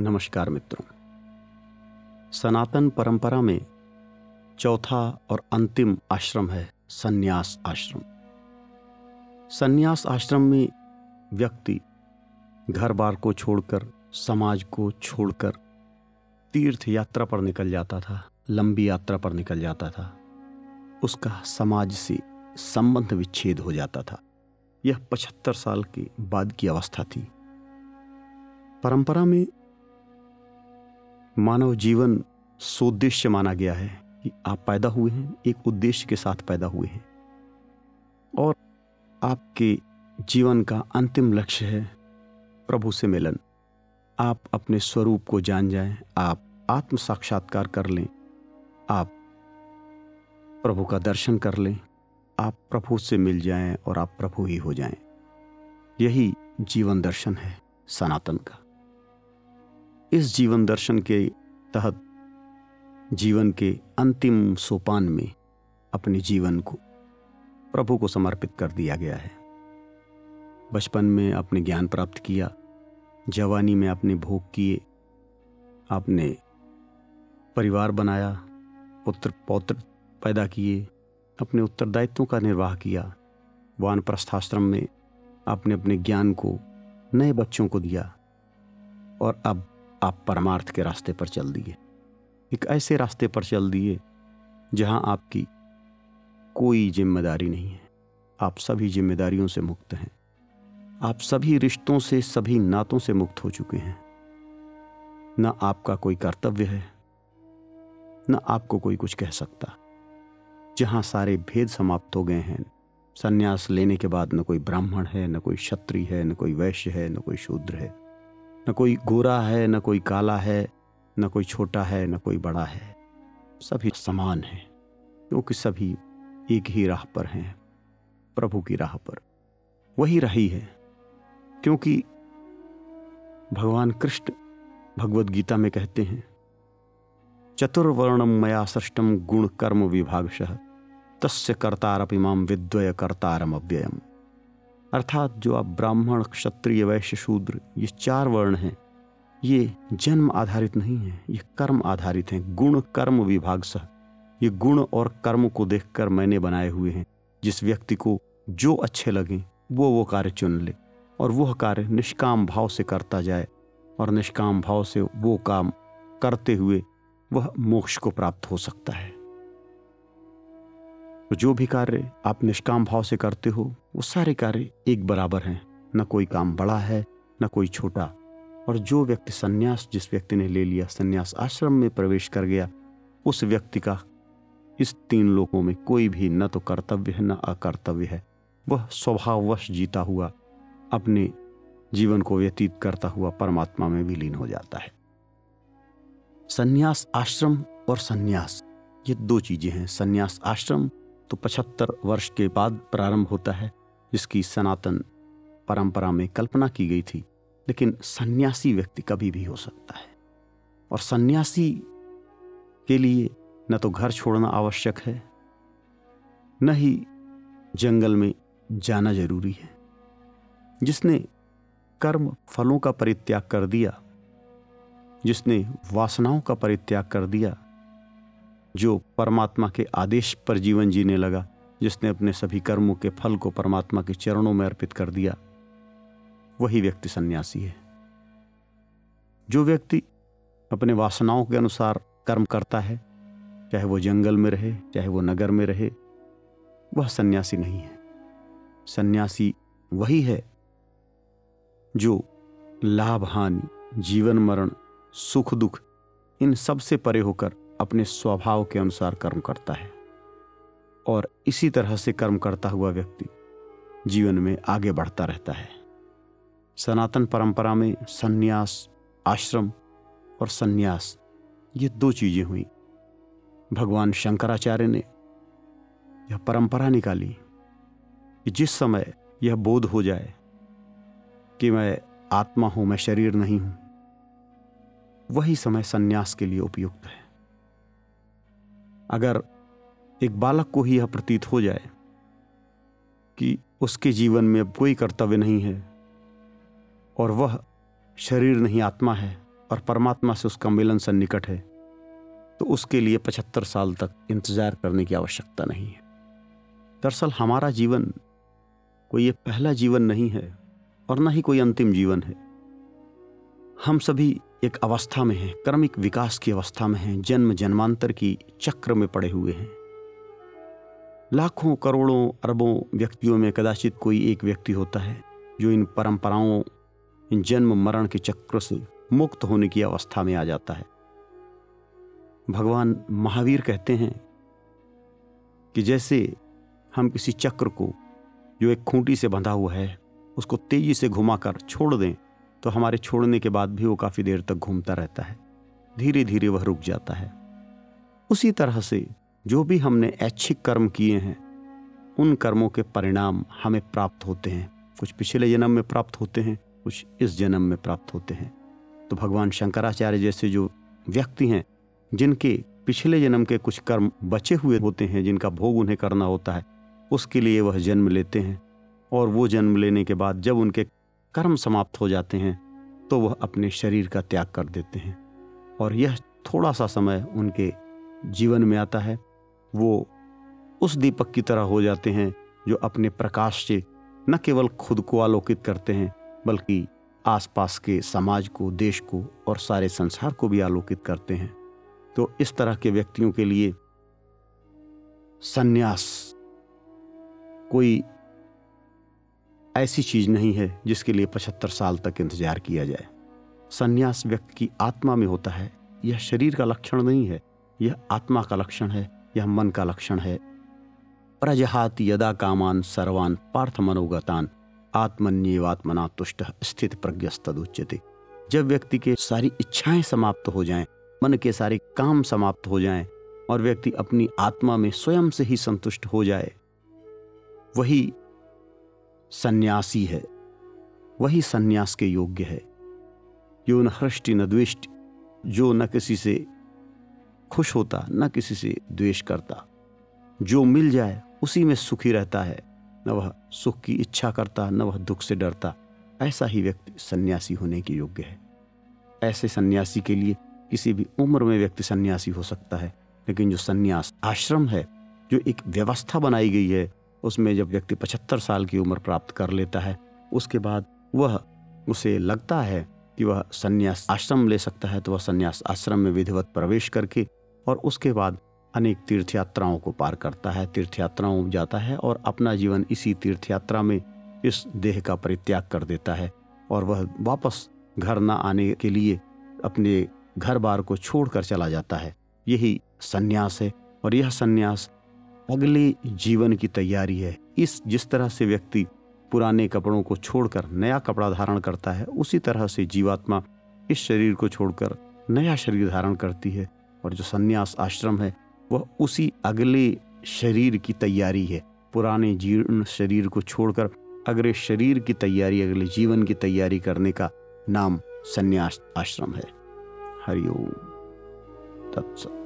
नमस्कार मित्रों। सनातन परंपरा में चौथा और अंतिम आश्रम है सन्यास आश्रम। सन्यास आश्रम में व्यक्ति घर बार को छोड़कर, समाज को छोड़कर तीर्थ यात्रा पर निकल जाता था, लंबी यात्रा पर निकल जाता था। उसका समाज से संबंध विच्छेद हो जाता था। यह पचहत्तर साल के बाद की अवस्था थी। परंपरा में मानव जीवन सोद्देश्य माना गया है कि आप पैदा हुए हैं एक उद्देश्य के साथ पैदा हुए हैं। और आपके जीवन का अंतिम लक्ष्य है प्रभु से मिलन। आप अपने स्वरूप को जान जाएँ, आप आत्म साक्षात्कार कर लें आप प्रभु का दर्शन कर लें आप प्रभु से मिल जाएँ और आप प्रभु ही हो जाएँ। यही जीवन दर्शन है सनातन का। इस जीवन दर्शन के तहत जीवन के अंतिम सोपान में अपने जीवन को प्रभु को समर्पित कर दिया गया है। बचपन में आपने ज्ञान प्राप्त किया, जवानी में आपने भोग किए, आपने परिवार बनाया पुत्र पौत्र पैदा किए, अपने उत्तरदायित्वों का निर्वाह किया, वान प्रस्थाश्रम में आपने अपने ज्ञान को नए बच्चों को दिया और अब आप परमार्थ के रास्ते पर चल दिए। एक ऐसे रास्ते पर चल दिए, जहाँ आपकी कोई ज़िम्मेदारी नहीं है। आप सभी जिम्मेदारियों से मुक्त हैं। आप सभी रिश्तों से, सभी नातों से मुक्त हो चुके हैं। न आपका कोई कर्तव्य है, न आपको कोई कुछ कह सकता। जहाँ सारे भेद समाप्त हो गए हैं, सन्यास लेने के बाद न कोई ब्राह्मण है, न कोई क्षत्रिय है, न कोई वैश्य है, न कोई शूद्र है। न कोई गोरा है, न कोई काला है, न कोई छोटा है, न कोई बड़ा है। सभी समान हैं, क्योंकि सभी एक ही राह पर हैं, प्रभु की राह पर। वही रही है, क्योंकि भगवान कृष्ण भगवत गीता में कहते हैं चतुर्वर्णम मया सृष्टम गुण कर्म विभागश, तस्य कर्तारपि माम विद्वय कर्तारम अव्ययम अर्थात जो आप ब्राह्मण, क्षत्रिय, वैश्य, शूद्र, ये चार वर्ण हैं, ये जन्म आधारित नहीं है, ये कर्म आधारित हैं, गुण कर्म विभाग सह ये गुण और कर्म को देखकर मैंने बनाए हुए हैं, जिस व्यक्ति को जो अच्छे लगें, वो वो कार्य चुन ले, और वह कार्य निष्काम भाव से करता जाए, और निष्काम भाव से वो काम करते हुए वह मोक्ष को प्राप्त हो सकता है। तो जो भी कार्य आप निष्काम भाव से करते हो, वो सारे कार्य एक बराबर हैं। न कोई काम बड़ा है, न कोई छोटा। और जो व्यक्ति सन्यास, जिस व्यक्ति ने ले लिया, सन्यास आश्रम में प्रवेश कर गया, उस व्यक्ति का इस तीन लोकों में कोई भी न तो कर्तव्य है, न अकर्तव्य है। वह स्वभाववश जीता हुआ, अपने जीवन को व्यतीत करता हुआ परमात्मा में विलीन हो जाता है। सन्यास आश्रम और सन्यास, ये दो चीज़ें हैं। सन्यास आश्रम तो पचहत्तर वर्ष के बाद प्रारंभ होता है, जिसकी सनातन परंपरा में कल्पना की गई थी, लेकिन सन्यासी व्यक्ति कभी भी हो सकता है। और सन्यासी के लिए न तो घर छोड़ना आवश्यक है, न ही जंगल में जाना ज़रूरी है। जिसने कर्म फलों का परित्याग कर दिया, जिसने वासनाओं का परित्याग कर दिया जो परमात्मा के आदेश पर जीवन जीने लगा, जिसने अपने सभी कर्मों के फल को परमात्मा के चरणों में अर्पित कर दिया, वही व्यक्ति सन्यासी है। जो व्यक्ति अपने वासनाओं के अनुसार कर्म करता है, चाहे वो जंगल में रहे, चाहे वो नगर में रहे, वह सन्यासी नहीं है। सन्यासी वही है जो लाभ, हानि, जीवन, मरण, सुख, दुख इन सबसे परे होकर अपने स्वभाव के अनुसार कर्म करता है और इसी तरह से कर्म करता हुआ व्यक्ति जीवन में आगे बढ़ता रहता है। सनातन परंपरा में सन्यास, आश्रम और सन्यास, ये दो चीज़ें हुई। भगवान शंकराचार्य ने यह परंपरा निकाली कि जिस समय यह बोध हो जाए कि मैं आत्मा हूँ, मैं शरीर नहीं हूँ, वही समय सन्यास के लिए उपयुक्त है। अगर एक बालक को ही यह प्रतीत हो जाए कि उसके जीवन में अब कोई कर्तव्य नहीं है और वह शरीर नहीं, आत्मा है और परमात्मा से उसका मिलन सन्निकट है तो उसके लिए पचहत्तर साल तक इंतज़ार करने की आवश्यकता नहीं है। दरअसल हमारा जीवन कोई ये पहला जीवन नहीं है और ना ही कोई अंतिम जीवन है। हम सभी एक अवस्था में हैं, क्रमिक विकास की अवस्था में हैं, जन्म जन्मांतर की चक्र में पड़े हुए हैं। लाखों, करोड़ों, अरबों व्यक्तियों में कदाचित कोई एक व्यक्ति होता है, जो इन परंपराओं, इन जन्म मरण के चक्र से मुक्त होने की अवस्था में आ जाता है। भगवान महावीर कहते हैं कि जैसे हम किसी चक्र को, जो एक खूंटी से बंधा हुआ है, उसको तेज़ी से घुमाकर छोड़ दें तो हमारे छोड़ने के बाद भी वो काफ़ी देर तक घूमता रहता है। धीरे धीरे वह रुक जाता है। उसी तरह से जो भी हमने ऐच्छिक कर्म किए हैं, उन कर्मों के परिणाम हमें प्राप्त होते हैं। कुछ पिछले जन्म में प्राप्त होते हैं, कुछ इस जन्म में प्राप्त होते हैं। तो भगवान शंकराचार्य जैसे जो व्यक्ति हैं, जिनके पिछले जन्म के कुछ कर्म बचे हुए होते हैं, जिनका भोग उन्हें करना होता है, उसके लिए वह जन्म लेते हैं। और वो जन्म लेने के बाद जब उनके कर्म समाप्त हो जाते हैं तो वह अपने शरीर का त्याग कर देते हैं। और यह थोड़ा सा समय उनके जीवन में आता है। वो उस दीपक की तरह हो जाते हैं, जो अपने प्रकाश से न केवल खुद को आलोकित करते हैं, बल्कि आसपास के समाज को, देश को और सारे संसार को भी आलोकित करते हैं। तो इस तरह के व्यक्तियों के लिए सन्यास कोई ऐसी चीज़ नहीं है जिसके लिए पचहत्तर साल तक इंतज़ार किया जाए। सन्यास व्यक्ति की आत्मा में होता है यह शरीर का लक्षण नहीं है यह आत्मा का लक्षण है यह मन का लक्षण है। प्रजहात यदा कामान सर्वान पार्थ मनोगतान आत्मन्यवात्मना तुष्ट स्थित प्रज्ञस्तुच्यते जब व्यक्ति के सारी इच्छाएँ समाप्त हो जाएँ, मन के सारे काम समाप्त हो जाएँ और व्यक्ति अपनी आत्मा में स्वयं से ही संतुष्ट हो जाए वही सन्यासी है। वही सन्यास के योग्य है। जो न हृष्टि, न द्वेष्टि, जो न किसी से खुश होता, न किसी से द्वेष करता। जो मिल जाए, उसी में सुखी रहता है। न वह सुख की इच्छा करता, न वह दुख से डरता। ऐसा ही व्यक्ति सन्यासी होने के योग्य है। ऐसे सन्यासी के लिए किसी भी उम्र में व्यक्ति सन्यासी हो सकता है। लेकिन जो सन्यास आश्रम है, जो एक व्यवस्था बनाई गई है उसमें जब व्यक्ति पचहत्तर साल की उम्र प्राप्त कर लेता है, उसके बाद वह, उसे लगता है कि वह सन्यास आश्रम ले सकता है तो वह सन्यास आश्रम में विधिवत प्रवेश करके और उसके बाद अनेक तीर्थ यात्राओं को पार करता है तीर्थ यात्राओं जाता है और अपना जीवन इसी तीर्थ यात्रा में इस देह का परित्याग कर देता है और वह वापस घर न आने के लिए अपने घर बार को छोड़कर चला जाता है। यही सन्यास है और यह सन्यास अगले जीवन की तैयारी है। इस जिस तरह से व्यक्ति पुराने कपड़ों को छोड़कर नया कपड़ा धारण करता है, उसी तरह से जीवात्मा इस शरीर को छोड़कर नया शरीर धारण करती है और जो सन्यास आश्रम है, वह उसी अगले शरीर की तैयारी है। पुराने जीर्ण शरीर को छोड़कर अगले शरीर की तैयारी, अगले जीवन की तैयारी करने का नाम संन्यास आश्रम है। हरिओम तत्सत।